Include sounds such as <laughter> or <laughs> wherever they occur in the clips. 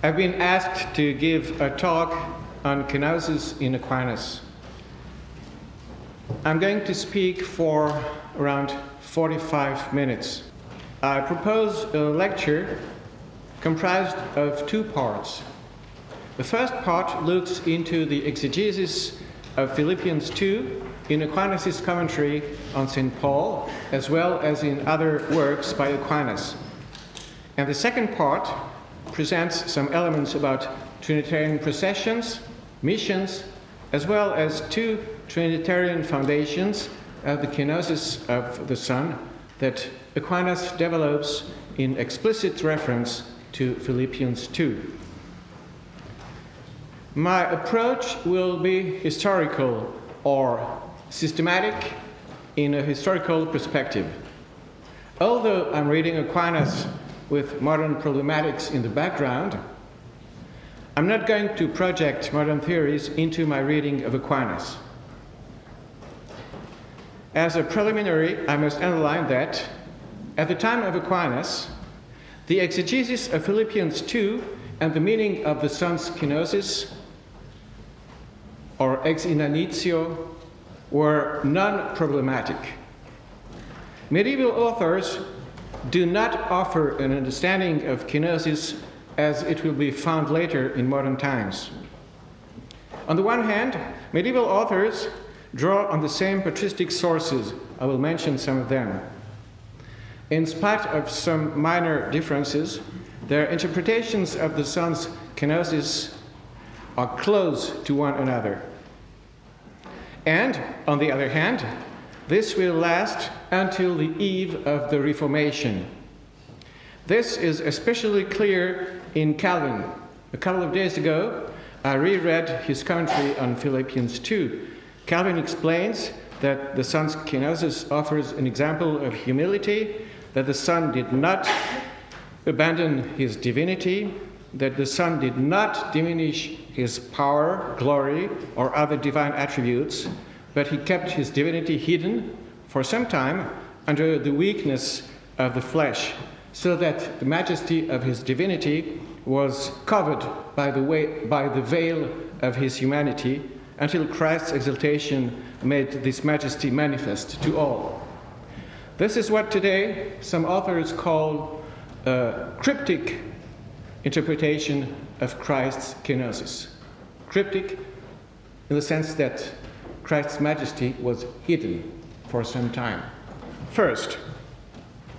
I've been asked to give a talk on kenosis in Aquinas. I'm going to speak for around 45 minutes. I propose a lecture comprised of two parts. The first part looks into the exegesis of Philippians 2 in Aquinas' commentary on St. Paul, as well as in other works by Aquinas. And the second part presents some elements about Trinitarian processions, missions, as well as two Trinitarian foundations of the kenosis of the Son that Aquinas develops in explicit reference to Philippians 2. My approach will be historical or systematic in a historical perspective. Although I'm reading Aquinas with modern problematics in the background, I'm not going to project modern theories into my reading of Aquinas. As a preliminary, I must underline that at the time of Aquinas, the exegesis of Philippians 2 and the meaning of the Son's kenosis, or ex inanitio, were non problematic. Medieval authors do not offer an understanding of kenosis as it will be found later in modern times. On the one hand, medieval authors draw on the same patristic sources. I will mention some of them. In spite of some minor differences, their interpretations of the Son's kenosis are close to one another. And, on the other hand, this will last until the eve of the Reformation. This is especially clear in Calvin. A couple of days ago, I reread his commentary on Philippians 2. Calvin explains that the Son's kenosis offers an example of humility, that the Son did not abandon his divinity, that the Son did not diminish his power, glory, or other divine attributes, but he kept his divinity hidden for some time under the weakness of the flesh, so that the majesty of his divinity was covered by the, way, by the veil of his humanity until Christ's exaltation made this majesty manifest to all. This is what today some authors call a cryptic interpretation of Christ's kenosis. Cryptic in the sense that Christ's majesty was hidden for some time. First,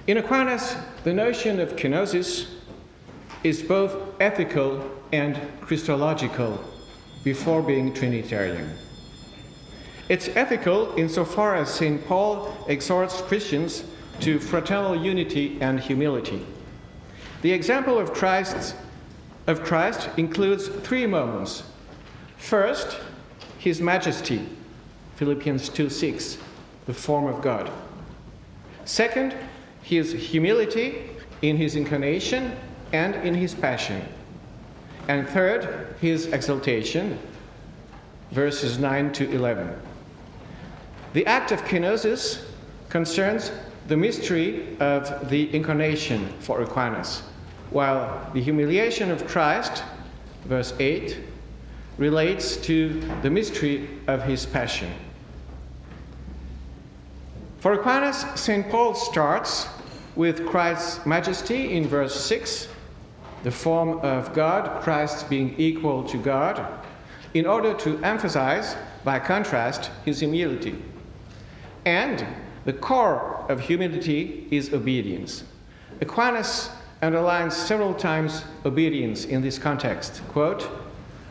in Aquinas, the notion of kenosis is both ethical and Christological before being Trinitarian. It's ethical insofar as St. Paul exhorts Christians to fraternal unity and humility. The example of Christ, of Christ includes three moments. First, his majesty, Philippians 2 6, the form of God. Second, his humility in his incarnation and in his passion. And third, his exaltation, verses 9 to 11. The act of kenosis concerns the mystery of the incarnation for Aquinas, while the humiliation of Christ, verse 8, relates to the mystery of his passion. For Aquinas, St. Paul starts with Christ's majesty in verse 6, the form of God, Christ being equal to God, in order to emphasize, by contrast, his humility. And the core of humility is obedience. Aquinas underlines several times obedience in this context. Quote,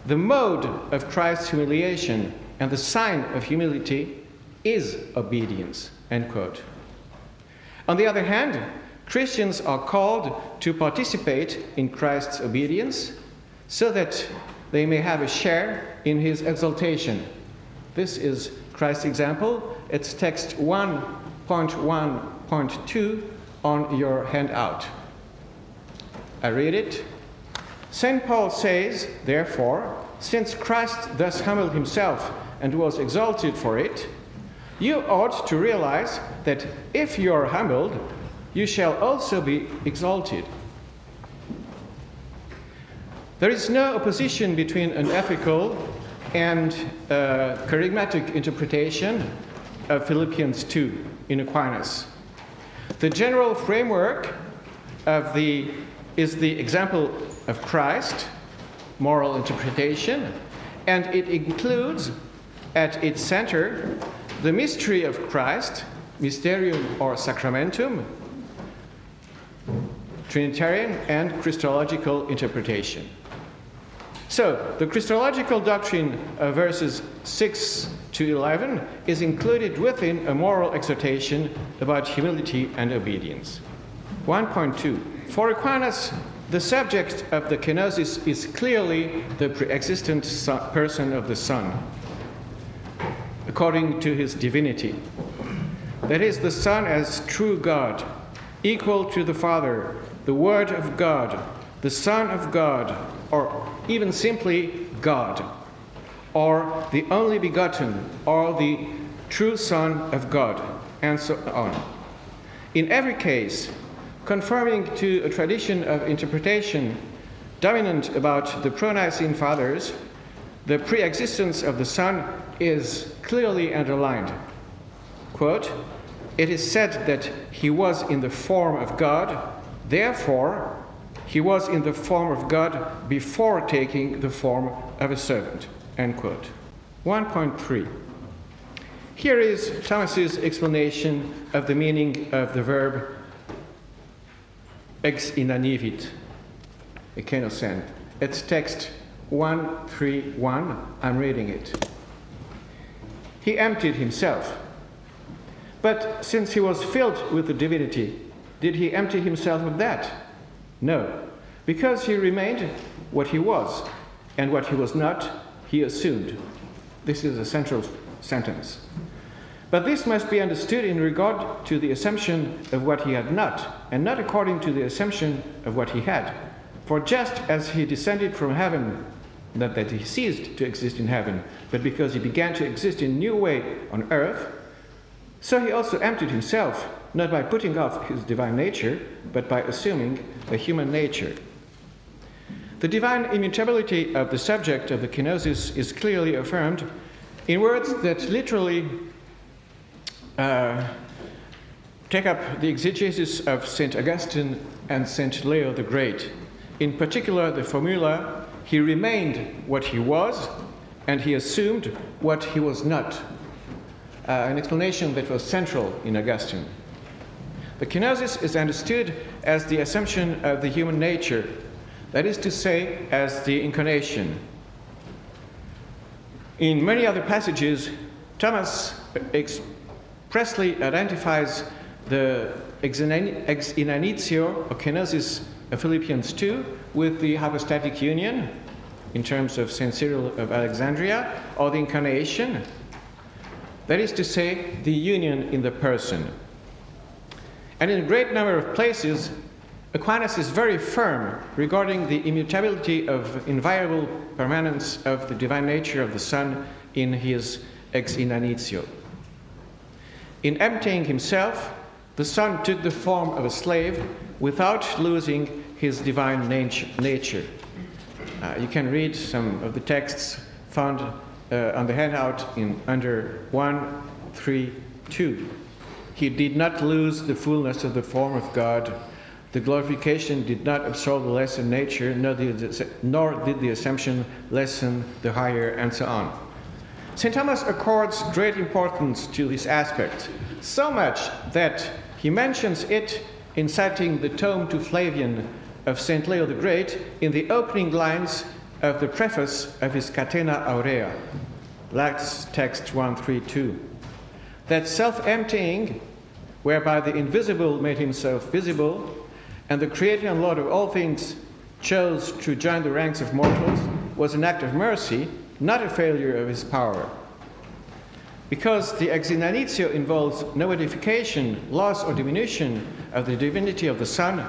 the mode of Christ's humiliation and the sign of humility is obedience. End quote. On the other hand, Christians are called to participate in Christ's obedience so that they may have a share in his exaltation. This is Christ's example. It's text 1.1.2 on your handout. I read it. St. Paul says, therefore, since Christ thus humbled himself and was exalted for it, you ought to realize that if you are humbled, you shall also be exalted. There is no opposition between an ethical and uh, charismatic interpretation of Philippians 2 in Aquinas. The general framework of the, is the example of Christ, moral interpretation, and it includes at its center the mystery of Christ, mysterium or sacramentum, Trinitarian and Christological interpretation. So, the Christological doctrine of verses 6 to 11 is included within a moral exhortation about humility and obedience. 1.2 For Aquinas, the subject of the kenosis is clearly the pre existent person of the Son, according to his divinity. That is, the Son as true God, equal to the Father, the Word of God, the Son of God, or even simply God, or the only begotten, or the true Son of God, and so on. In every case, conforming to a tradition of interpretation dominant about the pro-Nicene fathers, the pre-existence of the Son is clearly underlined. Quote, it is said that he was in the form of God, therefore he was in the form of God before taking the form of a servant. End quote. 1.3. Here is Thomas's explanation of the meaning of the verb ex inanivit, ekenosen. It's text 131. I'm reading it. He emptied himself. But since he was filled with the divinity, did he empty himself of that? No, because he remained what he was, and what he was not, he assumed. This is a central sentence. But this must be understood in regard to the assumption of what he had not, and not according to the assumption of what he had. For just as he descended from heaven, not that he ceased to exist in heaven, but because he began to exist in a new way on earth, so he also emptied himself not by putting off his divine nature, but by assuming a human nature. The divine immutability of the subject of the kenosis is clearly affirmed in words that literally uh, take up the exegesis of St. Augustine and St. Leo the Great. In particular, the formula, he remained what he was and he assumed what he was not. Uh, an explanation that was central in Augustine. The kenosis is understood as the assumption of the human nature, that is to say, as the incarnation. In many other passages, Thomas expressly identifies the ex or kenosis Philippians 2 with the hypostatic union in terms of St. Cyril of Alexandria or the incarnation. That is to say, the union in the person. And in a great number of places, Aquinas is very firm regarding the immutability of inviolable permanence of the divine nature of the Son in his ex inanitio. In emptying himself, the Son took the form of a slave without losing his divine nature. Uh, you can read some of the texts found uh, on the handout in under 132. He did not lose the fullness of the form of God. The glorification did not absorb the lesser nature, nor did, the, nor did the assumption lessen the higher, and so on. St. Thomas accords great importance to this aspect, so much that he mentions it in citing the tome to Flavian of St. Leo the Great in the opening lines of the preface of his Catena Aurea, Acts text 132. That self emptying whereby the invisible made himself visible, and the Creator and Lord of all things chose to join the ranks of mortals, was an act of mercy, not a failure of his power. Because the exinanitio involves no modification, loss, or diminution of the divinity of the Son,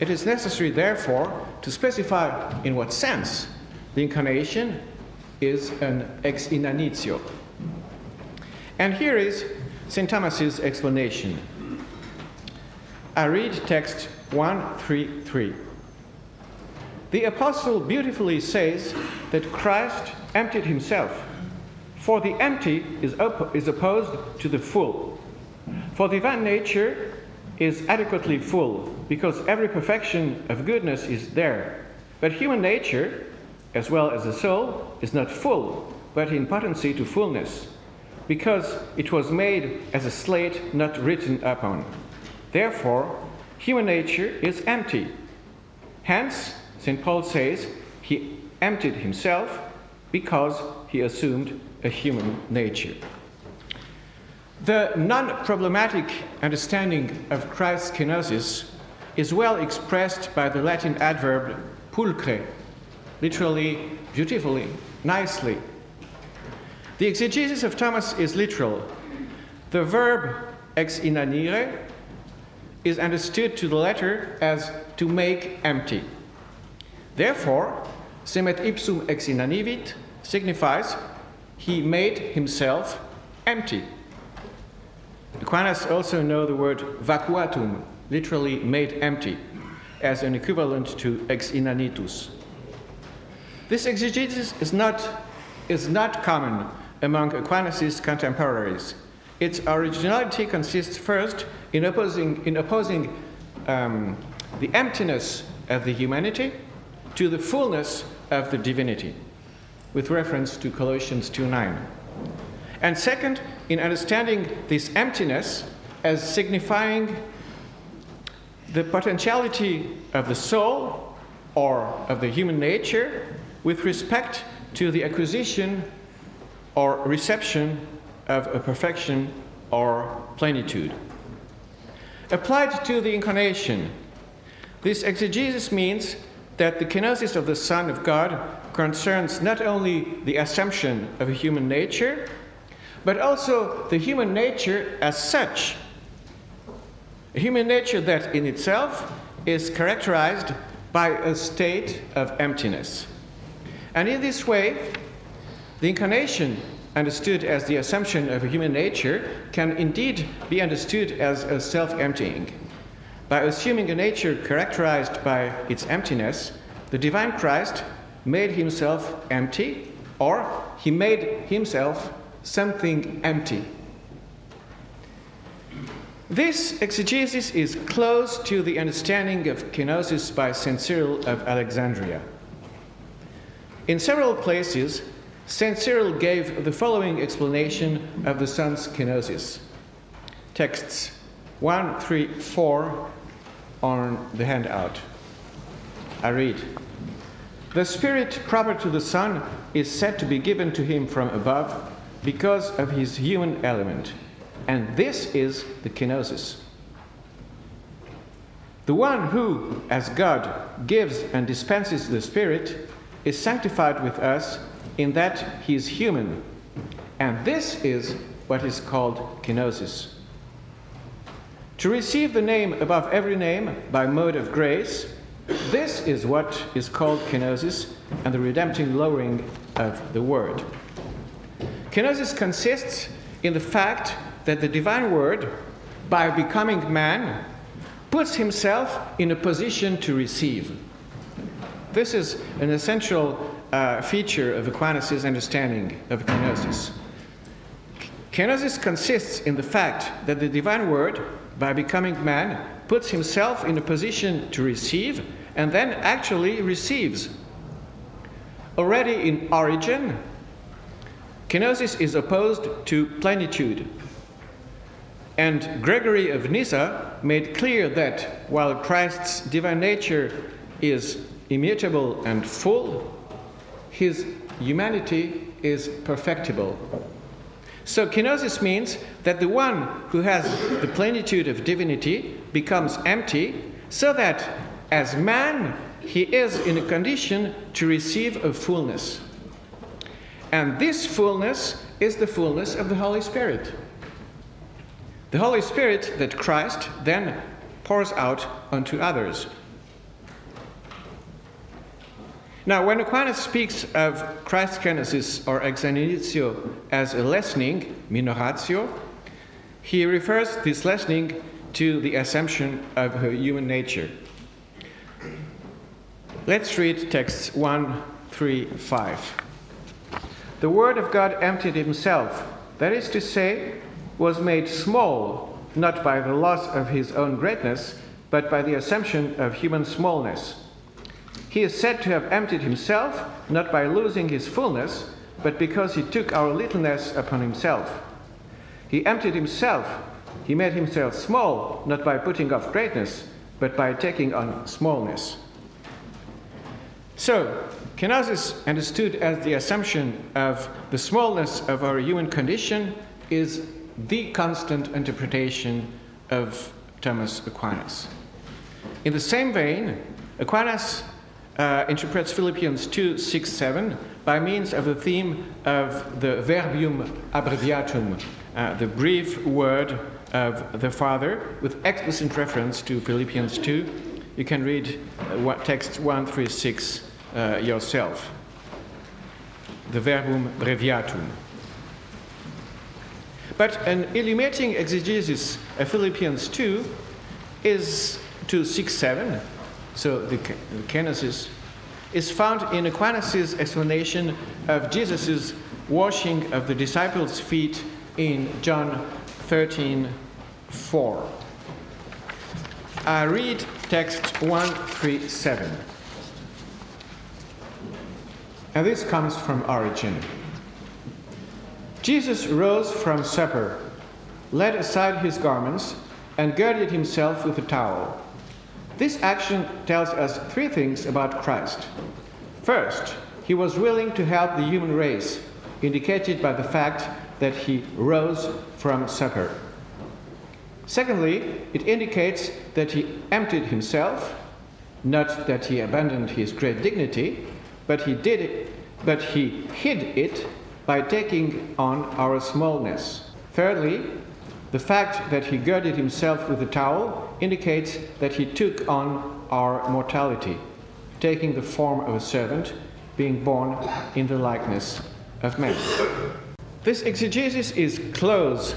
it is necessary, therefore, to specify in what sense the incarnation is an ex inanitio. And here is St. Thomas's explanation. I read text 133. The apostle beautifully says that Christ emptied himself, for the empty is, op- is opposed to the full. For divine nature is adequately full, because every perfection of goodness is there. But human nature, as well as the soul, is not full, but in potency to fullness, because it was made as a slate not written upon. Therefore, human nature is empty. Hence, St. Paul says, he emptied himself because he assumed a human nature. The non problematic understanding of Christ's kenosis is well expressed by the Latin adverb pulchre, literally beautifully, nicely. The exegesis of Thomas is literal. The verb ex inanire is understood to the letter as to make empty. Therefore, semet ipsum ex inanivit signifies he made himself empty. Aquinas also know the word vacuatum, literally made empty, as an equivalent to ex inanitus. This exegesis is not, is not common among Aquinas' contemporaries. Its originality consists first in opposing, in opposing um, the emptiness of the humanity to the fullness of the divinity, with reference to Colossians 2:9. And second, in understanding this emptiness as signifying the potentiality of the soul or of the human nature with respect to the acquisition or reception of a perfection or plenitude. Applied to the incarnation, this exegesis means that the kenosis of the Son of God concerns not only the assumption of a human nature, but also the human nature as such. A human nature that in itself is characterized by a state of emptiness. And in this way, the incarnation, understood as the assumption of a human nature, can indeed be understood as a self emptying. By assuming a nature characterized by its emptiness, the divine Christ made himself empty, or he made himself something empty. This exegesis is close to the understanding of kenosis by St. Cyril of Alexandria. In several places, St. Cyril gave the following explanation of the Son's kenosis. Texts 1, 3, 4 on the handout. I read The Spirit proper to the Son is said to be given to him from above because of his human element, and this is the kenosis. The one who, as God, gives and dispenses the Spirit is sanctified with us in that he is human, and this is what is called kenosis. To receive the name above every name by mode of grace, this is what is called kenosis and the redempting lowering of the word. Kenosis consists in the fact that the divine word, by becoming man, puts himself in a position to receive. This is an essential uh, feature of Aquinas' understanding of kenosis. Kenosis consists in the fact that the divine word, by becoming man, puts himself in a position to receive and then actually receives. Already in origin, kenosis is opposed to plenitude. And Gregory of Nyssa made clear that while Christ's divine nature is immutable and full, his humanity is perfectible. So, kenosis means that the one who has the plenitude of divinity becomes empty, so that as man he is in a condition to receive a fullness. And this fullness is the fullness of the Holy Spirit. The Holy Spirit that Christ then pours out unto others. Now, when Aquinas speaks of Christ's kenosis or ex initio as a lessening, minoratio, he refers this lessening to the assumption of her human nature. Let's read texts 1, 3, 5. The Word of God emptied himself, that is to say, was made small, not by the loss of his own greatness, but by the assumption of human smallness. He is said to have emptied himself, not by losing his fullness, but because he took our littleness upon himself. He emptied himself, he made himself small, not by putting off greatness, but by taking on smallness. So, kenosis, understood as the assumption of the smallness of our human condition, is the constant interpretation of Thomas Aquinas. In the same vein, Aquinas uh, interprets Philippians 2 6 7 by means of the theme of the Verbum Abbreviatum, uh, the brief word of the Father, with explicit reference to Philippians 2. You can read uh, text 136 uh, yourself. The verbum breviatum. But an illuminating exegesis of Philippians 2 is 2 6 7, so the, the kenosis, is found in Aquinas' explanation of Jesus' washing of the disciples' feet in John 13 4. I read text 137. And this comes from Origen. Jesus rose from supper, laid aside his garments, and girded himself with a towel. This action tells us three things about Christ. First, he was willing to help the human race, indicated by the fact that he rose from supper. Secondly, it indicates that he emptied himself, not that he abandoned his great dignity, but he did it, but he hid it by taking on our smallness. Thirdly, the fact that he girded himself with a towel indicates that he took on our mortality, taking the form of a servant, being born in the likeness of man. This exegesis is close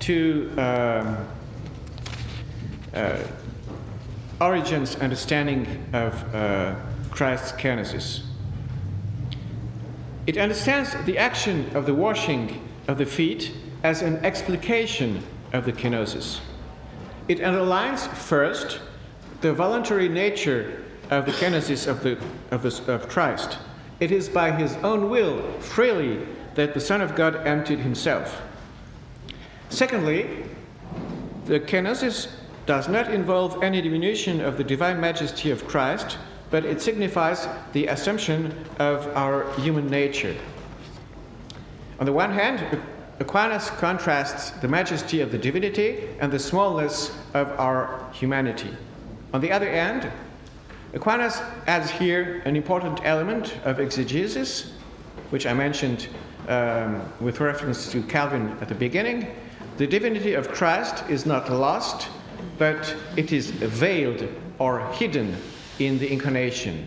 to um, uh, Origen's understanding of uh, Christ's kenosis. It understands the action of the washing of the feet as an explication of the kenosis. It underlines first the voluntary nature of the kenosis of, the, of, the, of Christ. It is by his own will, freely, that the Son of God emptied himself. Secondly, the kenosis does not involve any diminution of the divine majesty of Christ, but it signifies the assumption of our human nature. On the one hand, Aquinas contrasts the majesty of the divinity and the smallness of our humanity. On the other hand, Aquinas adds here an important element of exegesis, which I mentioned um, with reference to Calvin at the beginning, the divinity of Christ is not lost, but it is veiled or hidden in the incarnation.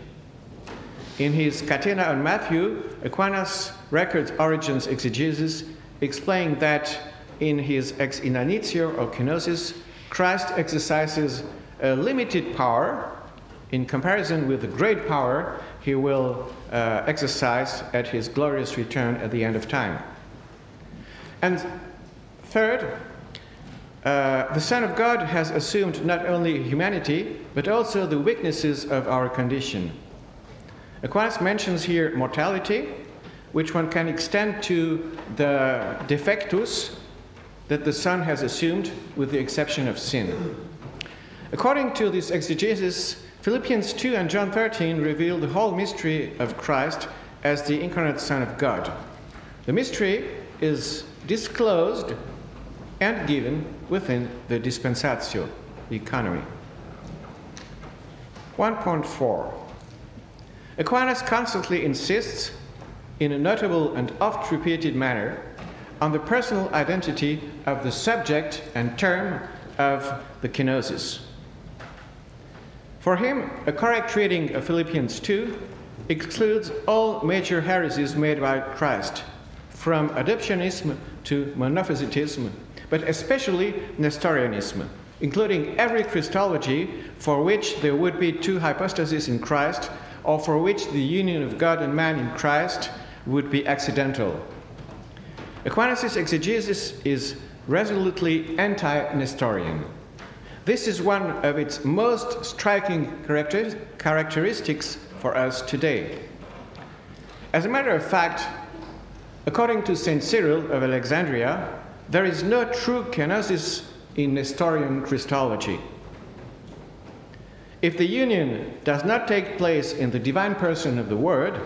In his Catena on Matthew, Aquinas records Origen's exegesis, explaining that in his ex inanitio or kenosis, Christ exercises a limited power in comparison with the great power he will uh, exercise at his glorious return at the end of time. And Third, uh, the Son of God has assumed not only humanity, but also the weaknesses of our condition. Aquinas mentions here mortality, which one can extend to the defectus that the Son has assumed, with the exception of sin. According to this exegesis, Philippians 2 and John 13 reveal the whole mystery of Christ as the incarnate Son of God. The mystery is disclosed and given within the dispensatio, the economy. 1.4 Aquinas constantly insists, in a notable and oft repeated manner, on the personal identity of the subject and term of the kenosis. For him, a correct reading of Philippians 2 excludes all major heresies made by Christ, from adoptionism to monophysitism but especially Nestorianism, including every Christology for which there would be two hypostases in Christ, or for which the union of God and man in Christ would be accidental. Aquinas' exegesis is resolutely anti Nestorian. This is one of its most striking characteristics for us today. As a matter of fact, according to St. Cyril of Alexandria, there is no true kenosis in Nestorian Christology. If the union does not take place in the divine person of the Word,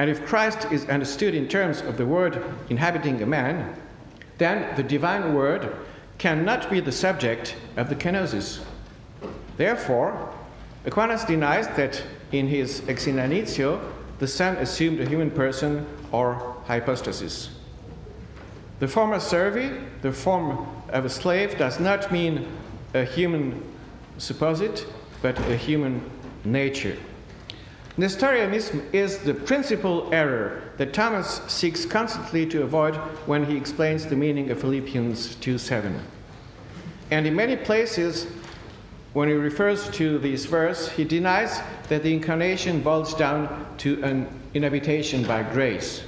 and if Christ is understood in terms of the Word inhabiting a man, then the divine Word cannot be the subject of the kenosis. Therefore, Aquinas denies that in his Ex Inanitio, the Son assumed a human person or hypostasis. The forma servi, the form of a slave, does not mean a human supposit, but a human nature. Nestorianism is the principal error that Thomas seeks constantly to avoid when he explains the meaning of Philippians 2:7. And in many places, when he refers to this verse, he denies that the incarnation boils down to an inhabitation by grace.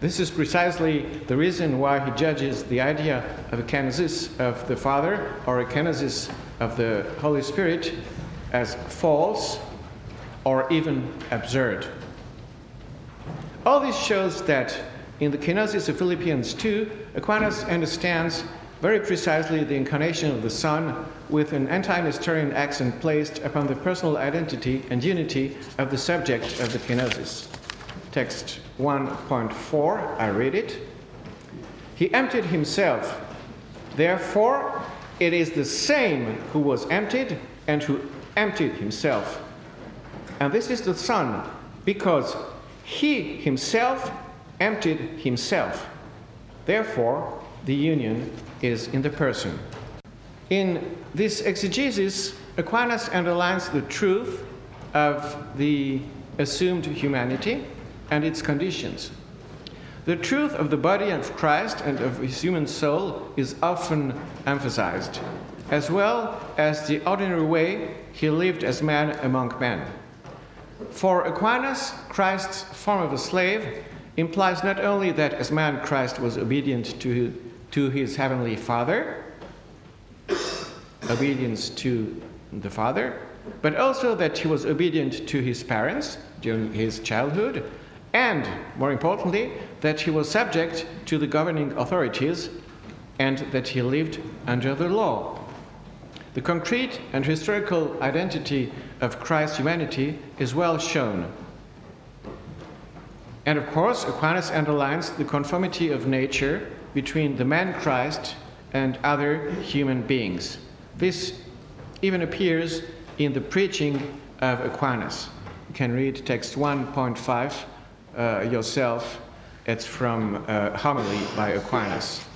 This is precisely the reason why he judges the idea of a kenosis of the Father or a kenosis of the Holy Spirit as false or even absurd. All this shows that in the kenosis of Philippians 2, Aquinas understands very precisely the incarnation of the Son with an anti Nestorian accent placed upon the personal identity and unity of the subject of the kenosis text 1.4, I read it. He emptied himself. Therefore, it is the same who was emptied and who emptied himself. And this is the Son, because he himself emptied himself. Therefore, the union is in the person. In this exegesis, Aquinas underlines the truth of the assumed humanity and its conditions. The truth of the body of Christ and of his human soul is often emphasized, as well as the ordinary way he lived as man among men. For Aquinas, Christ's form of a slave implies not only that as man Christ was obedient to, to his heavenly Father, obedience to the Father, but also that he was obedient to his parents during his childhood and, more importantly, that he was subject to the governing authorities and that he lived under the law. The concrete and historical identity of Christ's humanity is well shown. And of course, Aquinas underlines the conformity of nature between the man Christ and other human beings. This even appears in the preaching of Aquinas. You can read text 1.5 uh, yourself. It's from a homily by Aquinas.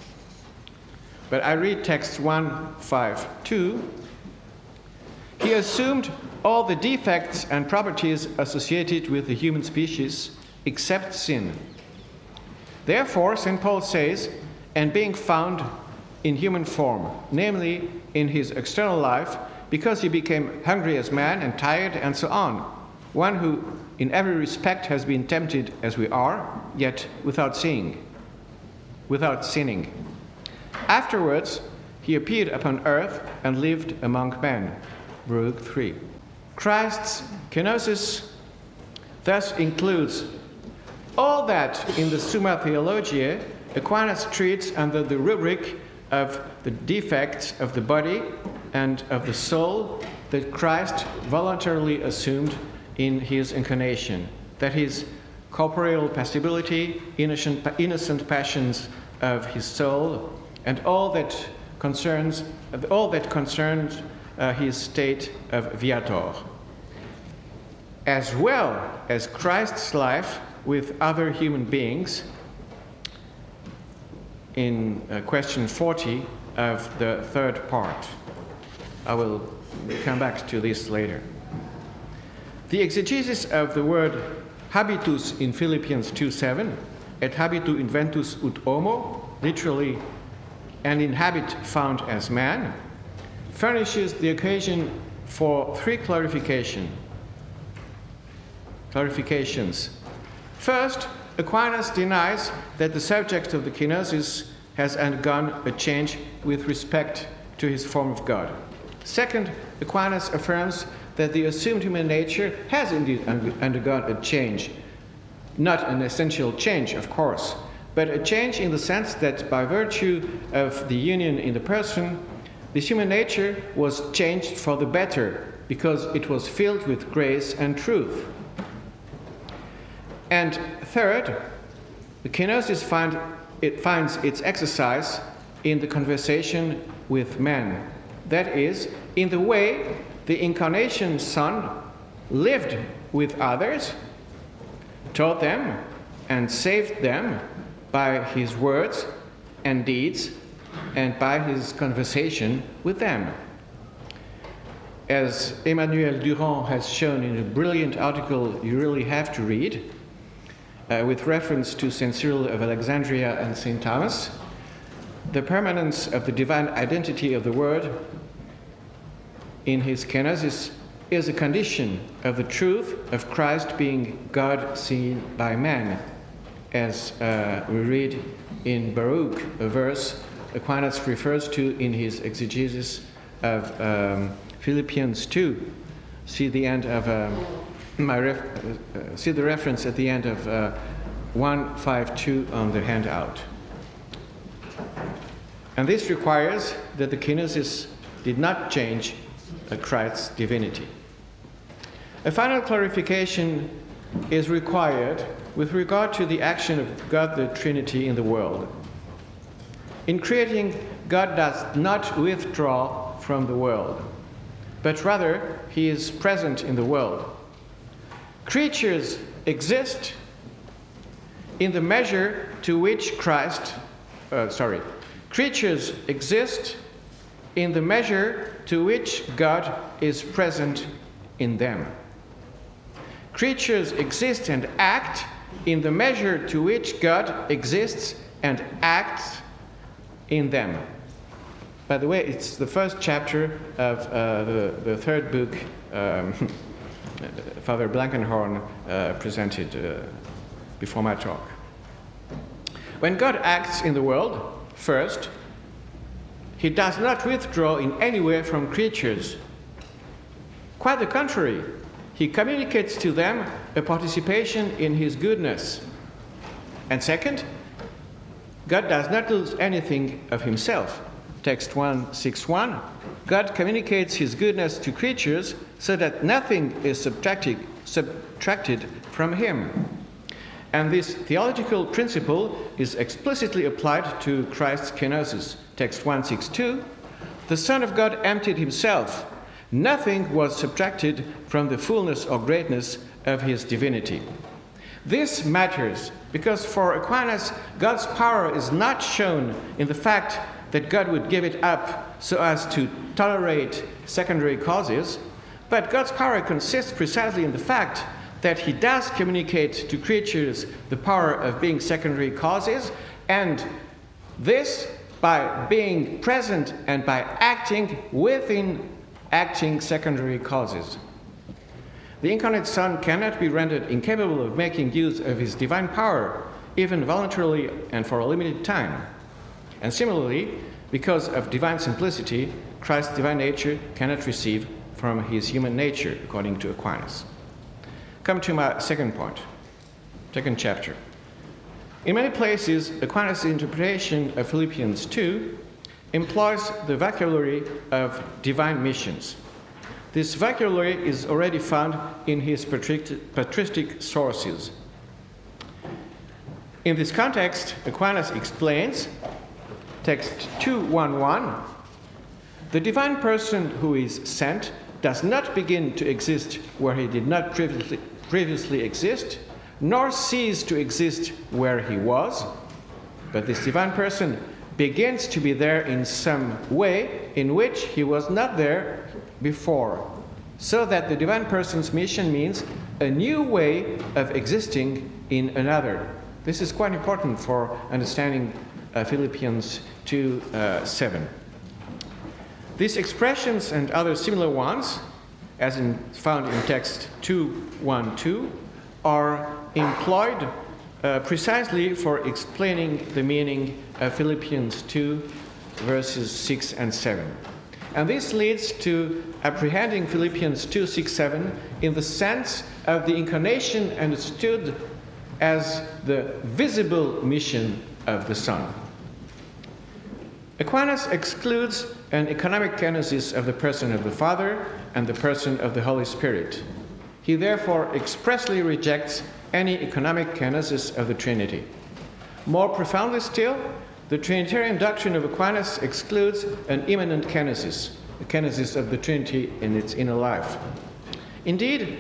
But I read text 152. He assumed all the defects and properties associated with the human species except sin. Therefore, St. Paul says, and being found in human form, namely in his external life, because he became hungry as man and tired and so on, one who in every respect has been tempted as we are, yet without seeing, without sinning. Afterwards, he appeared upon earth and lived among men. Baruch 3. Christ's kenosis thus includes all that in the Summa Theologiae Aquinas treats under the rubric of the defects of the body and of the soul that Christ voluntarily assumed in his incarnation, that his corporeal passibility, innocent, innocent passions of his soul, and all that concerns all that concerns uh, his state of viator, as well as Christ's life with other human beings. In uh, question 40 of the third part, I will come back to this later. The exegesis of the word habitus in Philippians 2:7, et habitu inventus ut homo, literally, an inhabit found as man, furnishes the occasion for three clarification, clarifications. First, Aquinas denies that the subject of the kenosis has undergone a change with respect to his form of God. Second, Aquinas affirms that the assumed human nature has indeed undergone a change. Not an essential change, of course, but a change in the sense that by virtue of the union in the person, this human nature was changed for the better because it was filled with grace and truth. And third, the kenosis find, it finds its exercise in the conversation with men. That is, in the way the incarnation Son lived with others, taught them, and saved them by his words and deeds and by his conversation with them. As Emmanuel Durand has shown in a brilliant article you really have to read, uh, with reference to St. Cyril of Alexandria and St. Thomas, the permanence of the divine identity of the Word in his kenosis is a condition of the truth of Christ being God seen by man as uh, we read in Baruch, a verse Aquinas refers to in his exegesis of um, Philippians 2. See the end of um, my ref- uh, see the reference at the end of uh, 152 on the handout. And this requires that the kenosis did not change Christ's divinity. A final clarification is required with regard to the action of God the Trinity in the world. In creating, God does not withdraw from the world, but rather he is present in the world. Creatures exist in the measure to which Christ, uh, sorry, creatures exist in the measure to which God is present in them. Creatures exist and act in the measure to which God exists and acts in them. By the way, it's the first chapter of uh, the, the third book um, <laughs> Father Blankenhorn uh, presented uh, before my talk. When God acts in the world, first, he does not withdraw in any way from creatures. Quite the contrary, he communicates to them a participation in his goodness. And second, God does not lose anything of himself. Text 161 God communicates his goodness to creatures so that nothing is subtracted, subtracted from him. And this theological principle is explicitly applied to Christ's kenosis. Text 162 The Son of God emptied himself Nothing was subtracted from the fullness or greatness of his divinity. This matters because for Aquinas, God's power is not shown in the fact that God would give it up so as to tolerate secondary causes, but God's power consists precisely in the fact that He does communicate to creatures the power of being secondary causes, and this by being present and by acting within acting secondary causes. The incarnate Son cannot be rendered incapable of making use of his divine power, even voluntarily and for a limited time. And similarly, because of divine simplicity, Christ's divine nature cannot receive from his human nature, according to Aquinas. Come to my second point, second chapter. In many places, Aquinas' interpretation of Philippians 2 employs the vocabulary of divine missions. This vocabulary is already found in his patristic sources. In this context, Aquinas explains, text 211, the divine person who is sent does not begin to exist where he did not previously, previously exist, nor cease to exist where he was, but this divine person begins to be there in some way in which he was not there before. So that the divine person's mission means a new way of existing in another. This is quite important for understanding uh, Philippians 2 uh, 7. These expressions and other similar ones, as in, found in text 2 1 2, are employed uh, precisely for explaining the meaning of Philippians 2, verses 6 and 7. And this leads to apprehending Philippians 2, 6, 7 in the sense of the incarnation understood as the visible mission of the Son. Aquinas excludes an economic genesis of the person of the Father and the person of the Holy Spirit. He therefore expressly rejects any economic kenosis of the Trinity. More profoundly still, the Trinitarian doctrine of Aquinas excludes an immanent kenosis, the kenosis of the Trinity in its inner life. Indeed,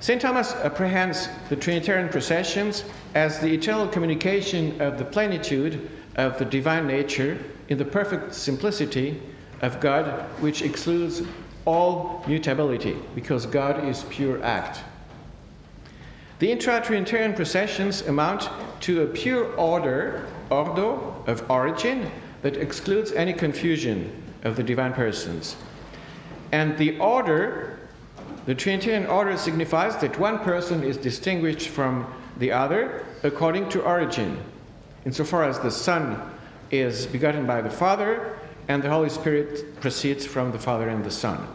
St. Thomas apprehends the Trinitarian processions as the eternal communication of the plenitude of the divine nature in the perfect simplicity of God, which excludes all mutability, because God is pure act. The intra Trinitarian processions amount to a pure order, ordo, of origin that excludes any confusion of the divine persons. And the order, the Trinitarian order signifies that one person is distinguished from the other according to origin, insofar as the Son is begotten by the Father, and the Holy Spirit proceeds from the Father and the Son.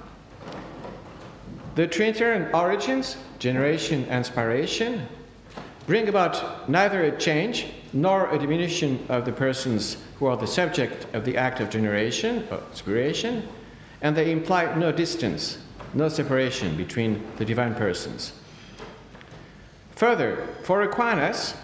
The Trinitarian origins, generation and spiration, bring about neither a change nor a diminution of the persons who are the subject of the act of generation uh, or spiration, and they imply no distance, no separation between the divine persons. Further, for Aquinas,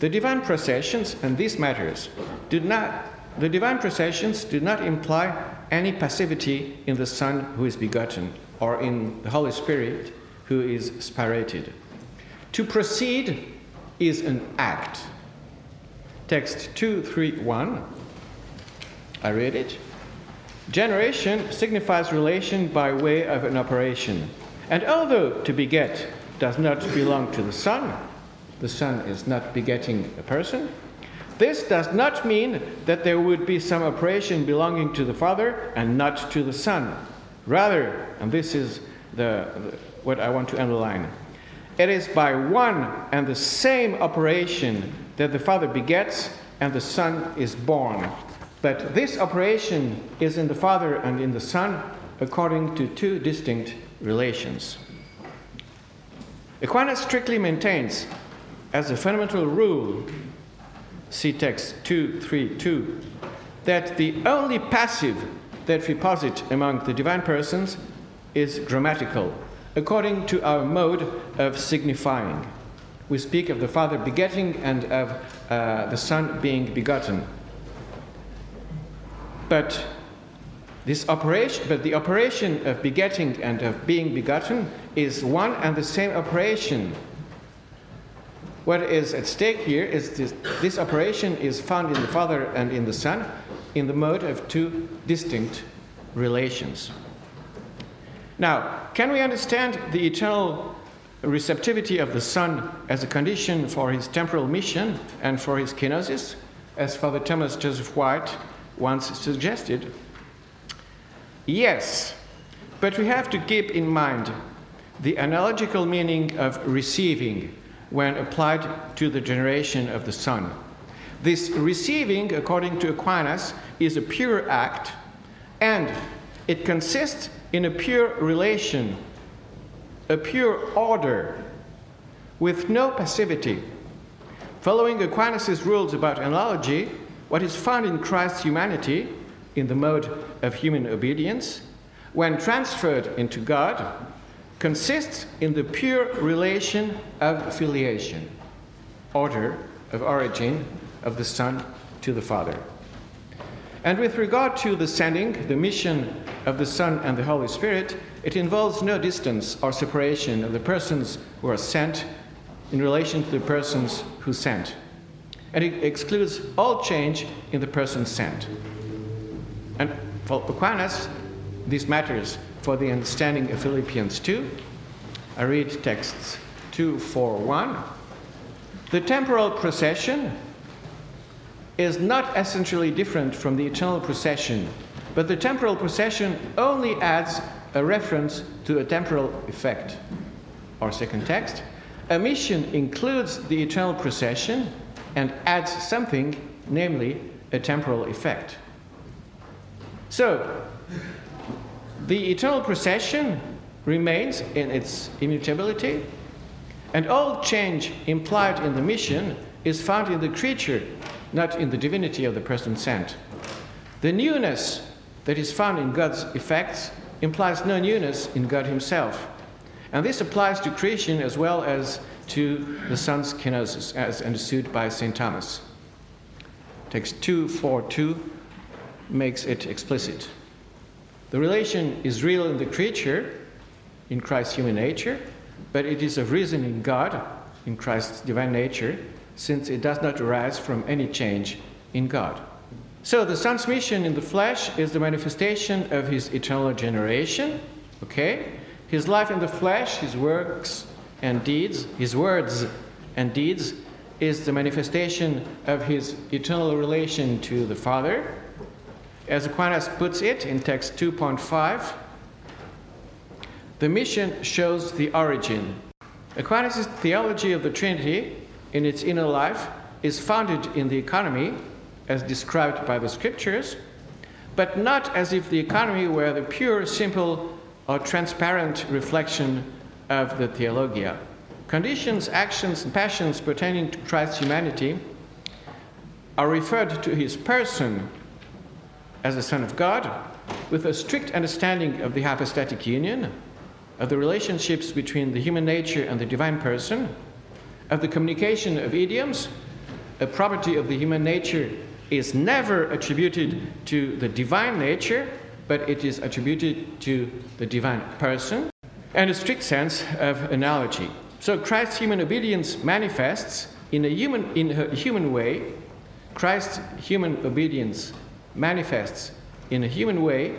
the divine processions and these matters do not the divine processions do not imply any passivity in the Son who is begotten or in the Holy Spirit who is spirated. To proceed is an act. Text 231. I read it. Generation signifies relation by way of an operation. And although to beget does not belong to the Son, the Son is not begetting a person. This does not mean that there would be some operation belonging to the Father and not to the Son. Rather, and this is the, the, what I want to underline, it is by one and the same operation that the Father begets and the Son is born. But this operation is in the Father and in the Son according to two distinct relations. Aquinas strictly maintains as a fundamental rule, see text 232, that the only passive that we posit among the divine persons is grammatical, according to our mode of signifying. We speak of the Father begetting and of uh, the Son being begotten. But this operation, but the operation of begetting and of being begotten is one and the same operation what is at stake here is this, this operation is found in the Father and in the Son in the mode of two distinct relations. Now, can we understand the eternal receptivity of the Son as a condition for his temporal mission and for his kenosis, as Father Thomas Joseph White once suggested? Yes, but we have to keep in mind the analogical meaning of receiving when applied to the generation of the Son. This receiving, according to Aquinas, is a pure act, and it consists in a pure relation, a pure order, with no passivity. Following Aquinas' rules about analogy, what is found in Christ's humanity, in the mode of human obedience, when transferred into God, consists in the pure relation of filiation, order of origin of the Son to the Father. And with regard to the sending, the mission of the Son and the Holy Spirit, it involves no distance or separation of the persons who are sent in relation to the persons who sent. And it excludes all change in the person sent. And for Aquinas, this matters for the understanding of Philippians 2. I read texts 2, 4, 1. The temporal procession is not essentially different from the eternal procession but the temporal procession only adds a reference to a temporal effect. Our second text a mission includes the eternal procession and adds something, namely a temporal effect. So, the eternal procession remains in its immutability, and all change implied in the mission is found in the creature, not in the divinity of the person sent. The newness that is found in God's effects implies no newness in God Himself. And this applies to creation as well as to the Son's kenosis, as understood by St. Thomas. Text 242 makes it explicit. The relation is real in the creature, in Christ's human nature, but it is of reason in God, in Christ's divine nature, since it does not arise from any change in God. So the Son's mission in the flesh is the manifestation of his eternal generation, okay? His life in the flesh, his works and deeds, his words and deeds, is the manifestation of his eternal relation to the Father. As Aquinas puts it in text 2.5, the mission shows the origin. Aquinas' theology of the Trinity in its inner life is founded in the economy as described by the scriptures, but not as if the economy were the pure, simple, or transparent reflection of the theologia. Conditions, actions, and passions pertaining to Christ's humanity are referred to his person as the Son of God with a strict understanding of the hypostatic union, of the relationships between the human nature and the divine person, of the communication of idioms, a property of the human nature is never attributed to the divine nature, but it is attributed to the divine person, and a strict sense of analogy. So Christ's human obedience manifests in a human, in a human way. Christ's human obedience manifests in a human way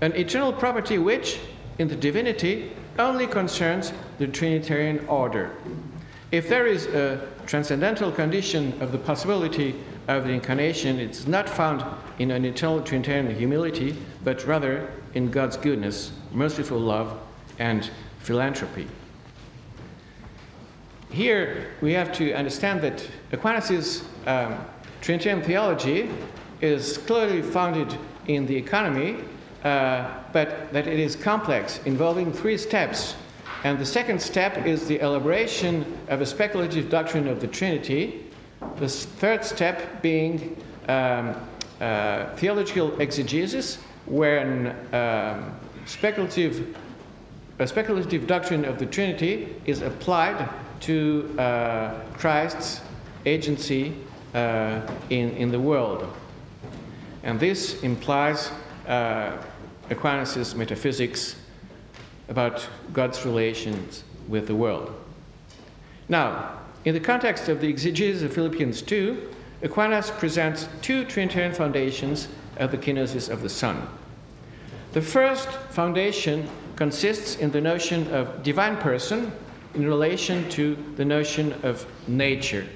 an eternal property which, in the divinity, only concerns the Trinitarian order. If there is a transcendental condition of the possibility of the incarnation, it's not found in an eternal Trinitarian humility, but rather in God's goodness, merciful love, and philanthropy. Here we have to understand that Aquinas' um, Trinitarian theology is clearly founded in the economy, uh, but that it is complex, involving three steps. And the second step is the elaboration of a speculative doctrine of the Trinity, the third step being um, uh, theological exegesis, when um, speculative, a speculative doctrine of the Trinity is applied to uh, Christ's agency uh, in, in the world. And this implies uh, Aquinas' metaphysics about God's relations with the world. Now, in the context of the exegesis of Philippians 2, Aquinas presents two Trinitarian foundations of the kenosis of the Son. The first foundation consists in the notion of divine person in relation to the notion of nature.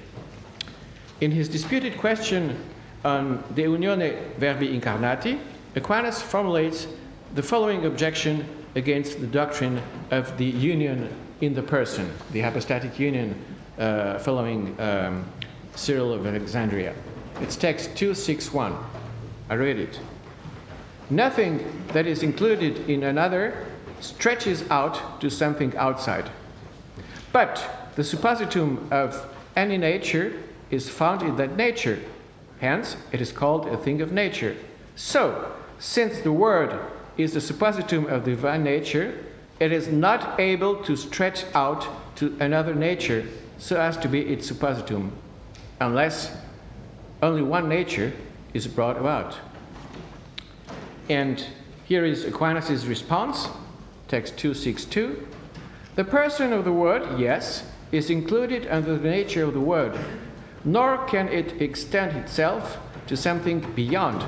In his disputed question on De Unione Verbi Incarnati, Aquinas formulates the following objection against the doctrine of the union in the person, the hypostatic union uh, following um, Cyril of Alexandria. It's text 261. I read it. Nothing that is included in another stretches out to something outside. But the suppositum of any nature is found in that nature. Hence, it is called a thing of nature. So, since the Word is the suppositum of divine nature, it is not able to stretch out to another nature so as to be its suppositum, unless only one nature is brought about. And here is Aquinas' response, text 262. The person of the Word, yes, is included under the nature of the Word, nor can it extend itself to something beyond.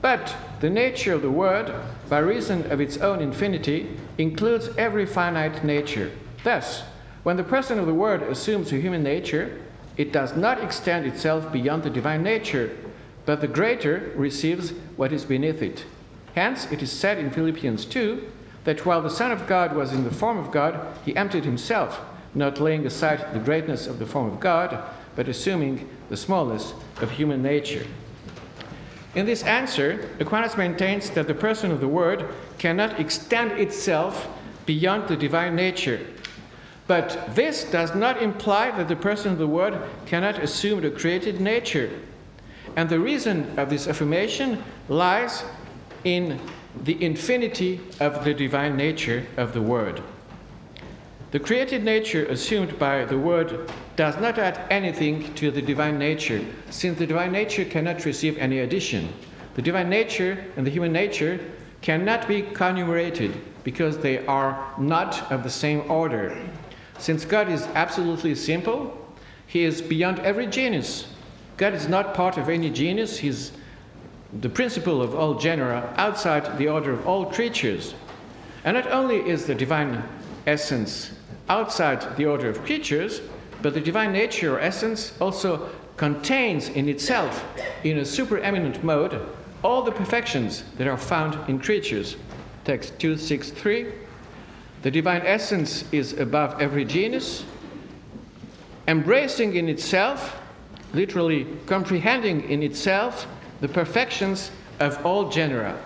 But the nature of the Word, by reason of its own infinity, includes every finite nature. Thus, when the person of the Word assumes a human nature, it does not extend itself beyond the divine nature, but the greater receives what is beneath it. Hence, it is said in Philippians 2 that while the Son of God was in the form of God, he emptied himself, not laying aside the greatness of the form of God, but assuming the smallness of human nature. In this answer, Aquinas maintains that the person of the Word cannot extend itself beyond the divine nature. But this does not imply that the person of the Word cannot assume the created nature. And the reason of this affirmation lies in the infinity of the divine nature of the Word. The created nature assumed by the Word does not add anything to the divine nature, since the divine nature cannot receive any addition. The divine nature and the human nature cannot be connumerated because they are not of the same order. Since God is absolutely simple, He is beyond every genus. God is not part of any genus, He's the principle of all genera outside the order of all creatures. And not only is the divine essence outside the order of creatures, but the divine nature or essence also contains in itself, in a supereminent mode, all the perfections that are found in creatures. Text 263. The divine essence is above every genus, embracing in itself, literally comprehending in itself, the perfections of all genera.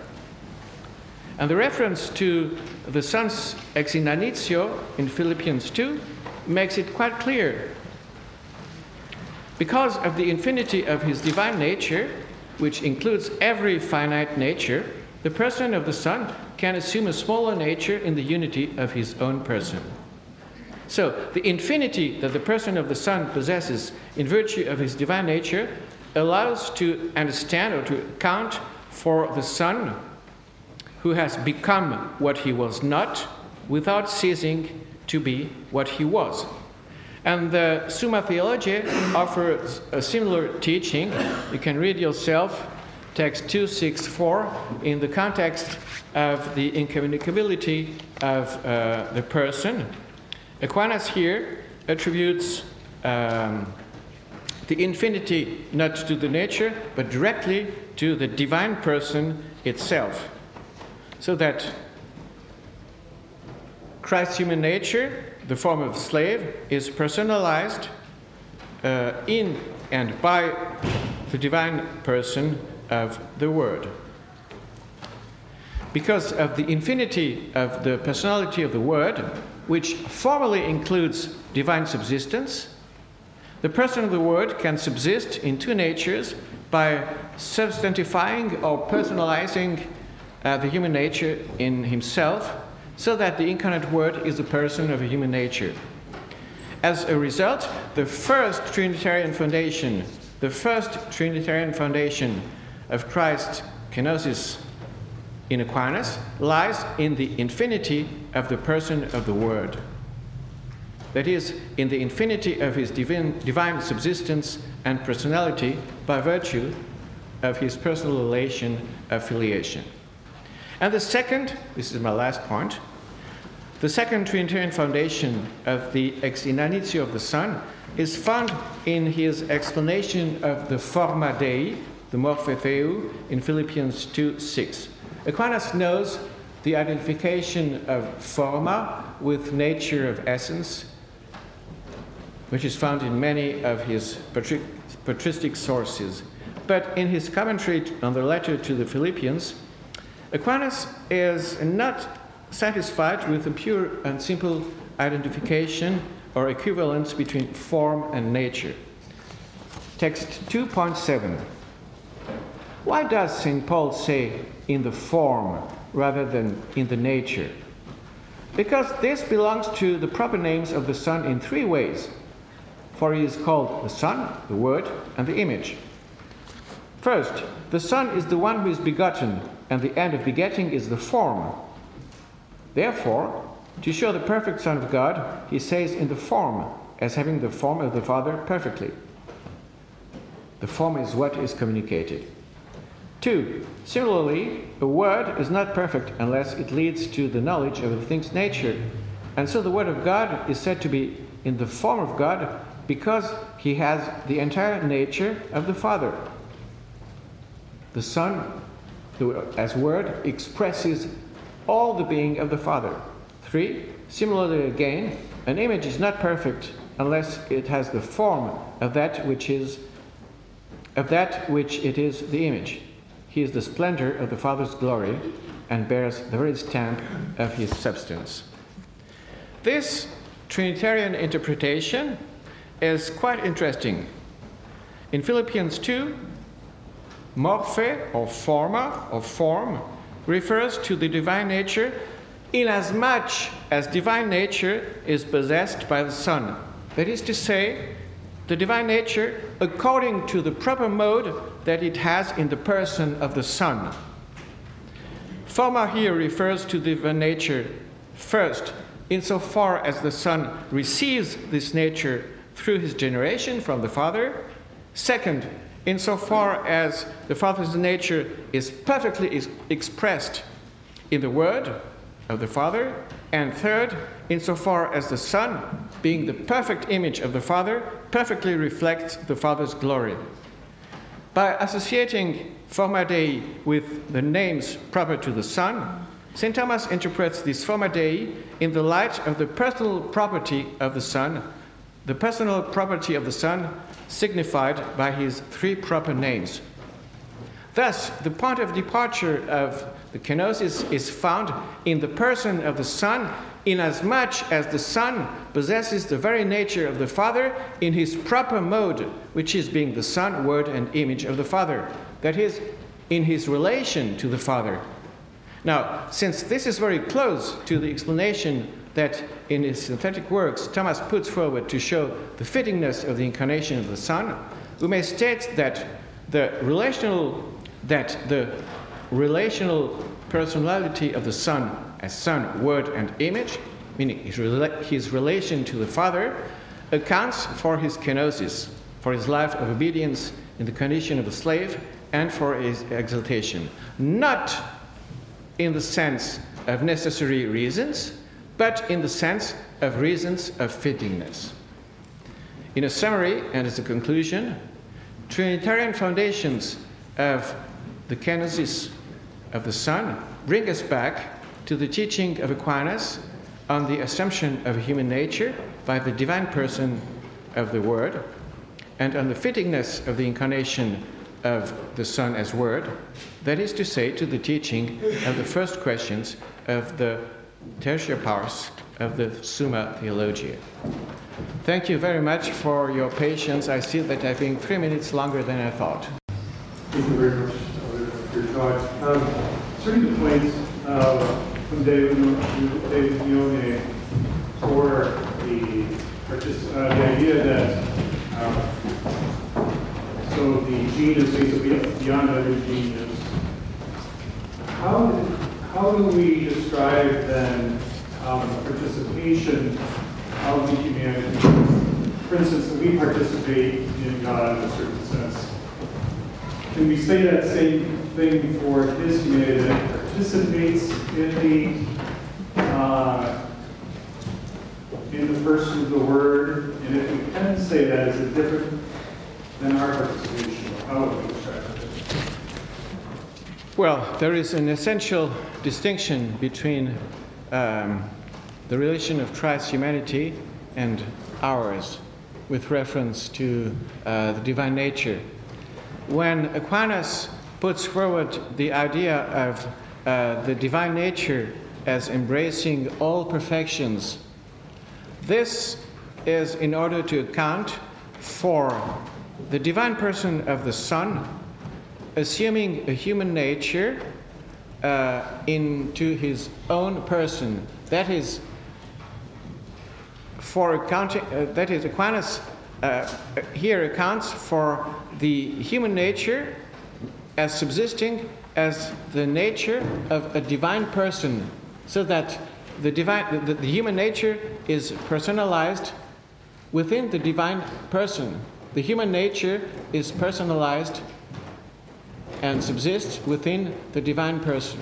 And the reference to the Son's ex in Philippians 2 makes it quite clear. Because of the infinity of his divine nature, which includes every finite nature, the person of the Son can assume a smaller nature in the unity of his own person. So, the infinity that the person of the Son possesses in virtue of his divine nature allows to understand or to account for the Son who has become what he was not without ceasing to be what he was. And the Summa Theologiae offers a similar teaching. You can read yourself, text 264, in the context of the incommunicability of uh, the person. Aquinas here attributes um, the infinity not to the nature, but directly to the divine person itself. So that Christ's human nature, the form of slave, is personalized uh, in and by the divine person of the Word. Because of the infinity of the personality of the Word, which formally includes divine subsistence, the person of the Word can subsist in two natures by substantifying or personalizing uh, the human nature in himself, so that the incarnate Word is the person of a human nature. As a result, the first Trinitarian foundation, the first Trinitarian foundation of Christ's kenosis in Aquinas lies in the infinity of the person of the Word that is, in the infinity of his divine, divine subsistence and personality by virtue of his personal relation of filiation. And the second, this is my last point, the second Trinitarian foundation of the ex inanitio of the Son is found in his explanation of the forma Dei, the morphe theou, in Philippians 2 6. Aquinas knows the identification of forma with nature of essence which is found in many of his patristic sources. But in his commentary on the letter to the Philippians, Aquinas is not satisfied with a pure and simple identification or equivalence between form and nature. Text 2.7. Why does St. Paul say in the form rather than in the nature? Because this belongs to the proper names of the Son in three ways for he is called the Son, the Word, and the image. First, the Son is the one who is begotten, and the end of begetting is the form. Therefore, to show the perfect Son of God, he says in the form, as having the form of the Father perfectly. The form is what is communicated. Two, similarly, a word is not perfect unless it leads to the knowledge of the thing's nature. And so the Word of God is said to be in the form of God because he has the entire nature of the Father. The Son as word, expresses all the being of the Father. Three, similarly again, an image is not perfect unless it has the form of that which is of that which it is the image. He is the splendor of the Father's glory and bears the very stamp of his substance. This Trinitarian interpretation is quite interesting. In Philippians 2, morphe or forma or form refers to the divine nature inasmuch as divine nature is possessed by the Son. That is to say, the divine nature according to the proper mode that it has in the person of the Son. Forma here refers to divine nature first, insofar as the Son receives this nature through his generation from the Father. Second, insofar as the Father's nature is perfectly ex- expressed in the Word of the Father. And third, insofar as the Son, being the perfect image of the Father, perfectly reflects the Father's glory. By associating Forma Dei with the names proper to the Son, St. Thomas interprets this Forma Dei in the light of the personal property of the Son, the personal property of the Son signified by his three proper names. Thus, the point of departure of the kenosis is found in the person of the Son, inasmuch as the Son possesses the very nature of the Father in his proper mode, which is being the Son, Word, and image of the Father. That is, in his relation to the Father. Now, since this is very close to the explanation that in his synthetic works Thomas puts forward to show the fittingness of the incarnation of the Son, we may state that the relational that the relational personality of the Son as Son, Word, and Image, meaning his, rela- his relation to the Father, accounts for his kenosis, for his life of obedience in the condition of a slave, and for his exaltation. Not in the sense of necessary reasons, but in the sense of reasons of fittingness. In a summary and as a conclusion, Trinitarian foundations of the kenosis of the Son bring us back to the teaching of Aquinas on the assumption of human nature by the divine person of the Word, and on the fittingness of the incarnation of the Son as Word, that is to say, to the teaching of the first questions of the Tertia Pars of the Summa Theologiae. Thank you very much for your patience. I see that I've been three minutes longer than I thought. Thank you very much for your talk. Um, certain points uh, from De Unione for the, uh, the idea that um, so the gene is basically beyond other genus. How, how do we describe then um, participation of the humanity? For instance, we participate in God in a certain sense. Can we say that same thing for his humanity that participates in the uh, in the person of the Word? And if we can say that, is it different than our participation? How would we? Well, there is an essential distinction between um, the relation of Christ's humanity and ours with reference to uh, the divine nature. When Aquinas puts forward the idea of uh, the divine nature as embracing all perfections, this is in order to account for the divine person of the Son assuming a human nature uh, into his own person. That is, for accounting, uh, that is, Aquinas uh, here accounts for the human nature as subsisting as the nature of a divine person, so that the, divine, the, the human nature is personalized within the divine person. The human nature is personalized and subsists within the divine person.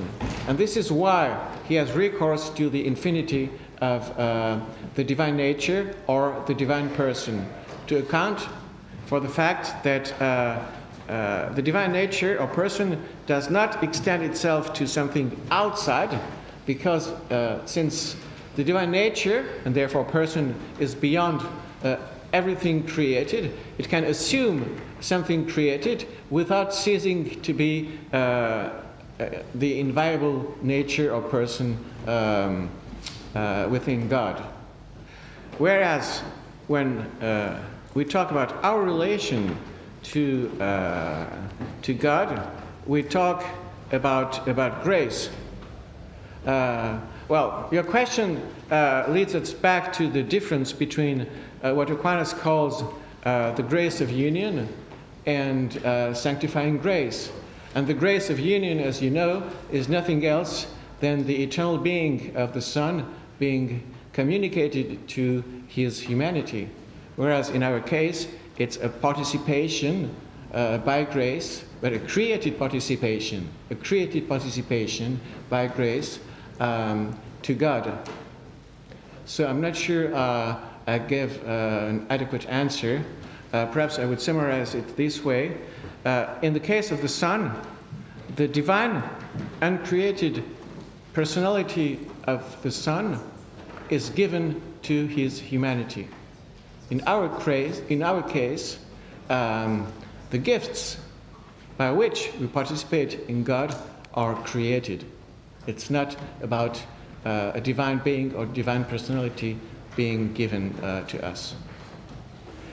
And this is why he has recourse to the infinity of uh, the divine nature or the divine person to account for the fact that uh, uh, the divine nature or person does not extend itself to something outside, because uh, since the divine nature and therefore person is beyond uh, everything created, it can assume something created without ceasing to be uh, uh, the inviolable nature or person um, uh, within God. Whereas when uh, we talk about our relation to, uh, to God, we talk about, about grace. Uh, well, your question leads us back to the difference between what Aquinas calls uh, the grace of union and uh, sanctifying grace. And the grace of union, as you know, is nothing else than the eternal being of the Son being communicated to his humanity. Whereas in our case, it's a participation uh, by grace, but a created participation, a created participation by grace um, to God. So I'm not sure uh, I gave uh, an adequate answer. Uh, perhaps I would summarize it this way. Uh, in the case of the Son, the divine, uncreated personality of the Son is given to his humanity. In our case, in our case um, the gifts by which we participate in God are created. It's not about uh, a divine being or divine personality being given uh, to us.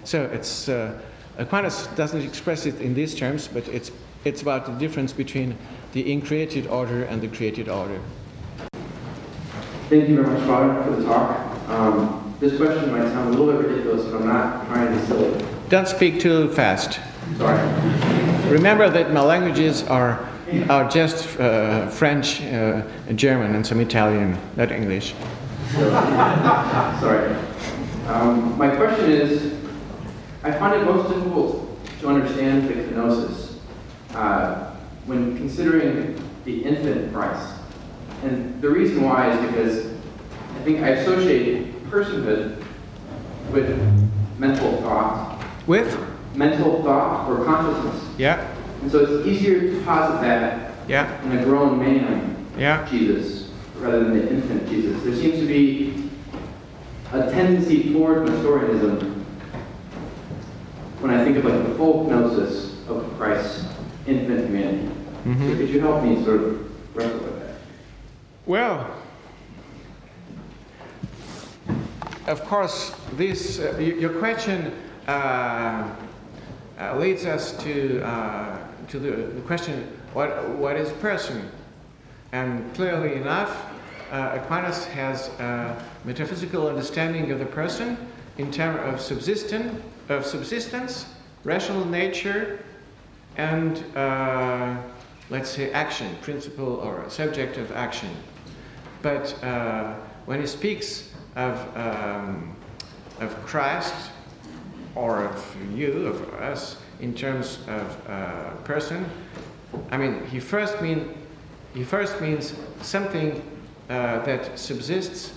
So it's uh, Aquinas doesn't express it in these terms, but it's it's about the difference between the uncreated order and the created order. Thank you very much, Father, for the talk. Um, this question might sound a little bit ridiculous, but I'm not trying to be silly. Don't speak too fast. Sorry. Remember that my languages are, are just uh, French, uh, German, and some Italian, not English. <laughs> Sorry. Um, my question is, I find it most difficult to understand the kenosis uh, when considering the infant Christ. And the reason why is because I think I associate personhood with mental thought, With? mental thought or consciousness. Yeah, And so it's easier to posit that yeah, in a grown man, yeah. Jesus, rather than the infant Jesus. There seems to be a tendency toward Nestorianism when I think of like the full gnosis of Christ's infant humanity. So Mhm. could you help me sort of wrestle with that? Well, of course, this uh, y- your question uh, uh, leads us to uh, to the, the question: what what is person? And clearly enough, uh, Aquinas has a metaphysical understanding of the person in terms of subsistence, of subsistence, rational nature, and uh, let's say action, principle or subject of action. But uh, when he speaks of, um, of Christ or of you, of us, in terms of uh, person, I mean, he first mean he first means something uh, that subsists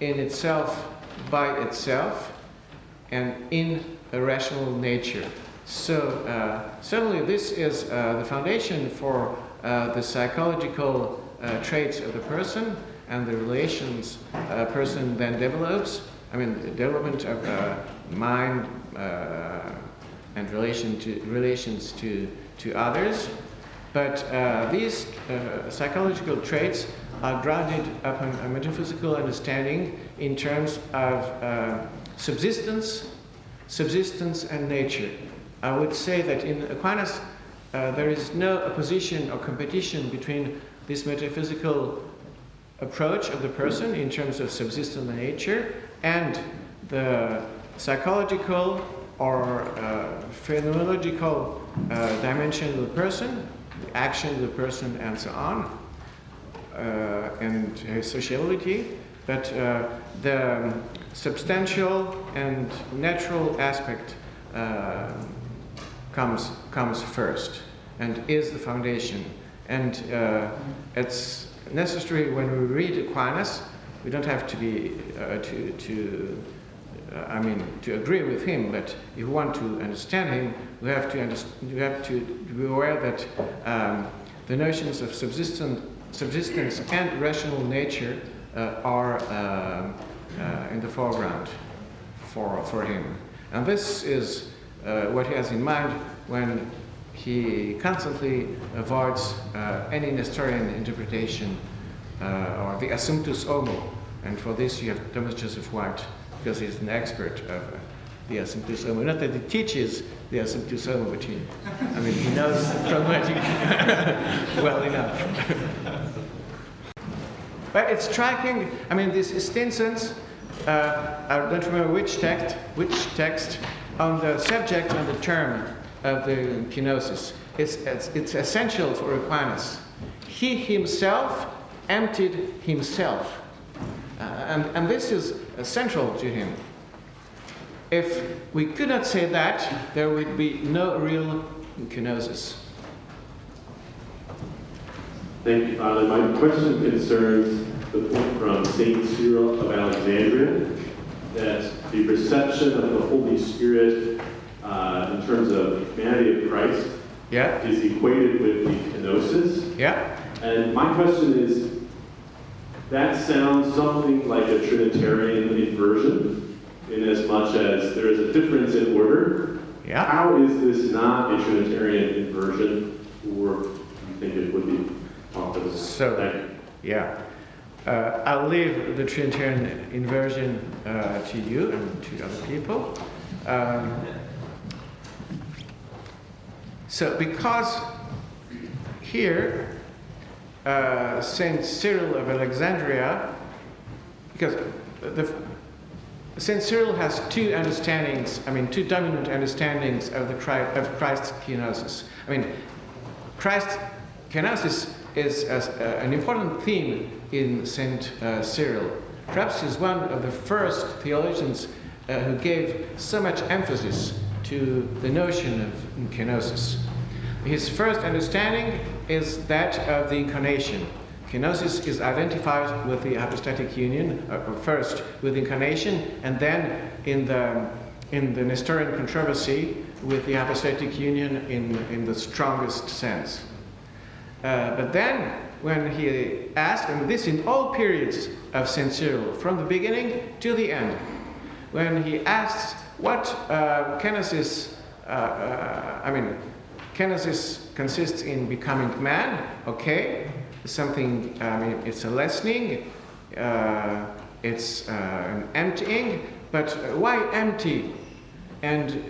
in itself by itself and in rational nature. So uh, certainly this is uh, the foundation for uh, the psychological traits of the person and the relations a person then develops. I mean, the development of uh, mind uh, and relation to, relations to, to others. But uh, these psychological traits are grounded upon a metaphysical understanding in terms of subsistence, subsistence and nature. I would say that in Aquinas uh, there is no opposition or competition between this metaphysical approach of the person in terms of subsistence and nature and the psychological or uh, phenomenological uh, dimension of the person, the action of the person, and so on, uh, and his sociality. But the substantial and natural aspect uh, comes comes first and is the foundation. And uh, it's necessary when we read Aquinas, we don't have to be uh, to to uh, I mean, to agree with him but if we want to understand him, we have to, underst- we have to be aware that um, the notions of subsistence, subsistence and rational nature are um, uh, in the foreground for, for him. And this is uh, what he has in mind when he constantly avoids uh, any Nestorian interpretation uh, or the assumptus homo. And for this, you have Thomas Joseph White, because he's an expert of uh, the assumptus homo. Not that he teaches the assumptus homo, but he, I mean, he knows the <laughs> problematic <laughs> well enough. <laughs> but it's striking, I mean, this Stinson's, uh, I don't remember which text, which text, on the subject and the term of the kenosis. It's, it's, it's essential for Aquinas. He himself emptied himself. Uh, and, and this is central to him. If we could not say that, there would be no real kenosis. Thank you, Father. My question concerns the point from St. Cyril of Alexandria that the reception of the Holy Spirit uh, in terms of humanity of Christ Yeah? is equated with the kenosis. Yeah? And my question is, that sounds something like a Trinitarian inversion, in as much as there is a difference in order. Yeah? How is this not a Trinitarian inversion, or do you think it would be So-. Yeah. Uh, I'll leave the Trinitarian inversion uh, to you and to other people. Um, so, because here, uh, Saint Cyril of Alexandria, because the, Saint Cyril has two understandings, I mean, two dominant understandings of, the, Chri- of Christ's kenosis. I mean, Christ's kenosis is as, uh, an important theme in Saint uh, Cyril. Perhaps he's one of the first theologians uh, who gave so much emphasis to the notion of kenosis. His first understanding is that of the incarnation. Kenosis is identified with the hypostatic union, uh, first with incarnation, and then in the, in the Nestorian controversy with the hypostatic union in, in the strongest sense. Uh, but then, when he asked, and this in all periods of St. From the beginning to the end, when he asks what uh, uh, uh, I mean, kenosis consists in becoming man, okay, something, I mean, it's a lessening, uh, it's uh, an emptying, but why empty? And.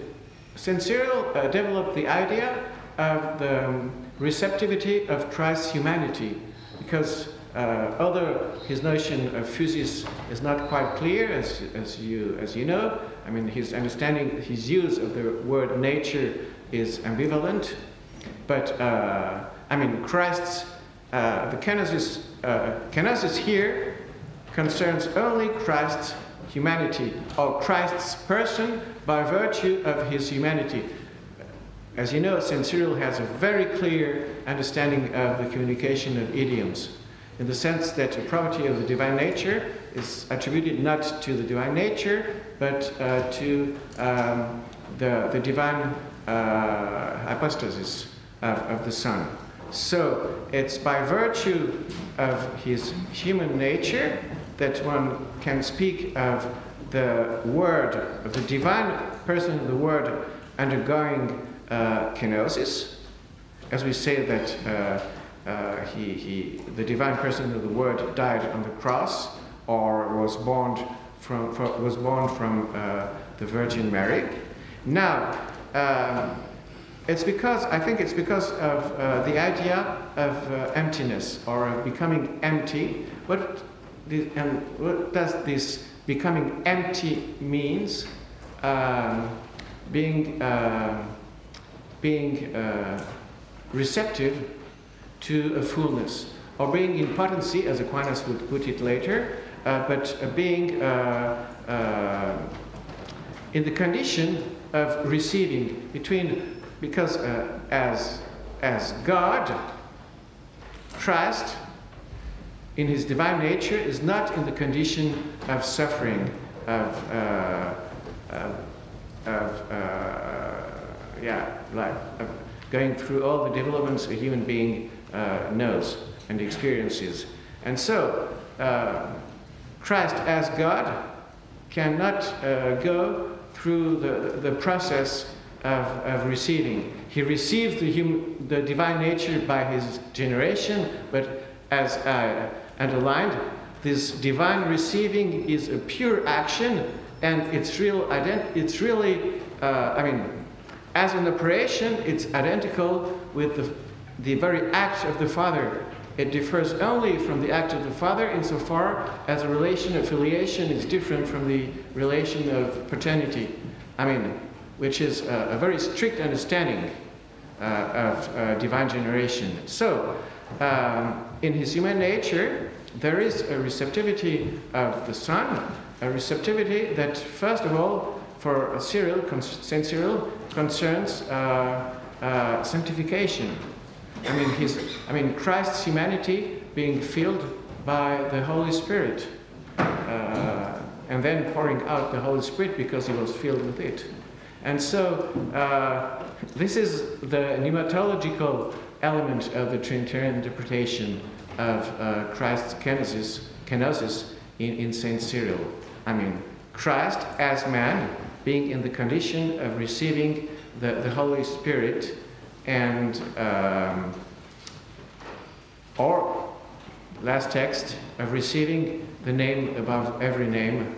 Uh, developed the idea of the um, receptivity of Christ's humanity, because uh, although his notion of physis is not quite clear, as, as, you, as you know, I mean, his understanding, his use of the word nature is ambivalent, but uh, I mean, Christ's, uh, the kenosis, uh, kenosis here concerns only Christ's humanity, or Christ's person by virtue of his humanity. As you know, St. Cyril has a very clear understanding of the communication of idioms, in the sense that a property of the divine nature is attributed not to the divine nature, but uh, to um, the, the divine uh, hypostasis of, of the Son. So it's by virtue of his human nature that one can speak of the Word, of the divine person of the Word undergoing kenosis, as we say that uh, uh, he, he, the divine person of the Word died on the cross or was born from, from was born from uh, the Virgin Mary. Now, um, it's because I think it's because of uh, the idea of uh, emptiness or of becoming empty. What the, what does this becoming empty means? Um, being uh, being uh, receptive to a fullness, or being in potency, as Aquinas would put it later, uh, but uh, being uh, uh, in the condition of receiving between, because as as God, Christ, in his divine nature, is not in the condition of suffering, of uh, of, of uh, yeah, like of going through all the developments a human being uh, knows and experiences. And so, uh, Christ as God cannot uh, go through the, the process of, of receiving. He received the, hum, the divine nature by his generation, but as I underlined, this divine receiving is a pure action, and it's real. Ident- it's really, uh, I mean, as an operation, it's identical with the, the very act of the Father. It differs only from the act of the Father insofar as a relation of filiation is different from the relation of paternity. I mean, which is a, a very strict understanding uh, of uh, divine generation. So, um, in his human nature, there is a receptivity of the Son, a receptivity that, first of all, for Cyril, Saint Cyril, concerns uh, uh, sanctification. I mean, his, I mean, Christ's humanity being filled by the Holy Spirit, uh, and then pouring out the Holy Spirit because he was filled with it. And so, uh, this is the pneumatological element of the Trinitarian interpretation of uh, Christ's kenosis, kenosis in, in Saint Cyril. I mean, Christ as man being in the condition of receiving the, the Holy Spirit and um, or last text of receiving the name above every name.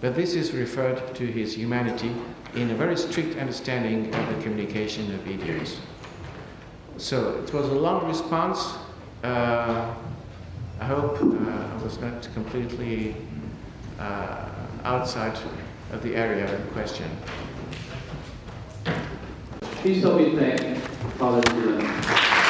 But this is referred to his humanity in a very strict understanding of the communication of idioms so it was a long response. Uh, i hope uh, i was not completely uh, outside of the area in question Please help me thank Father.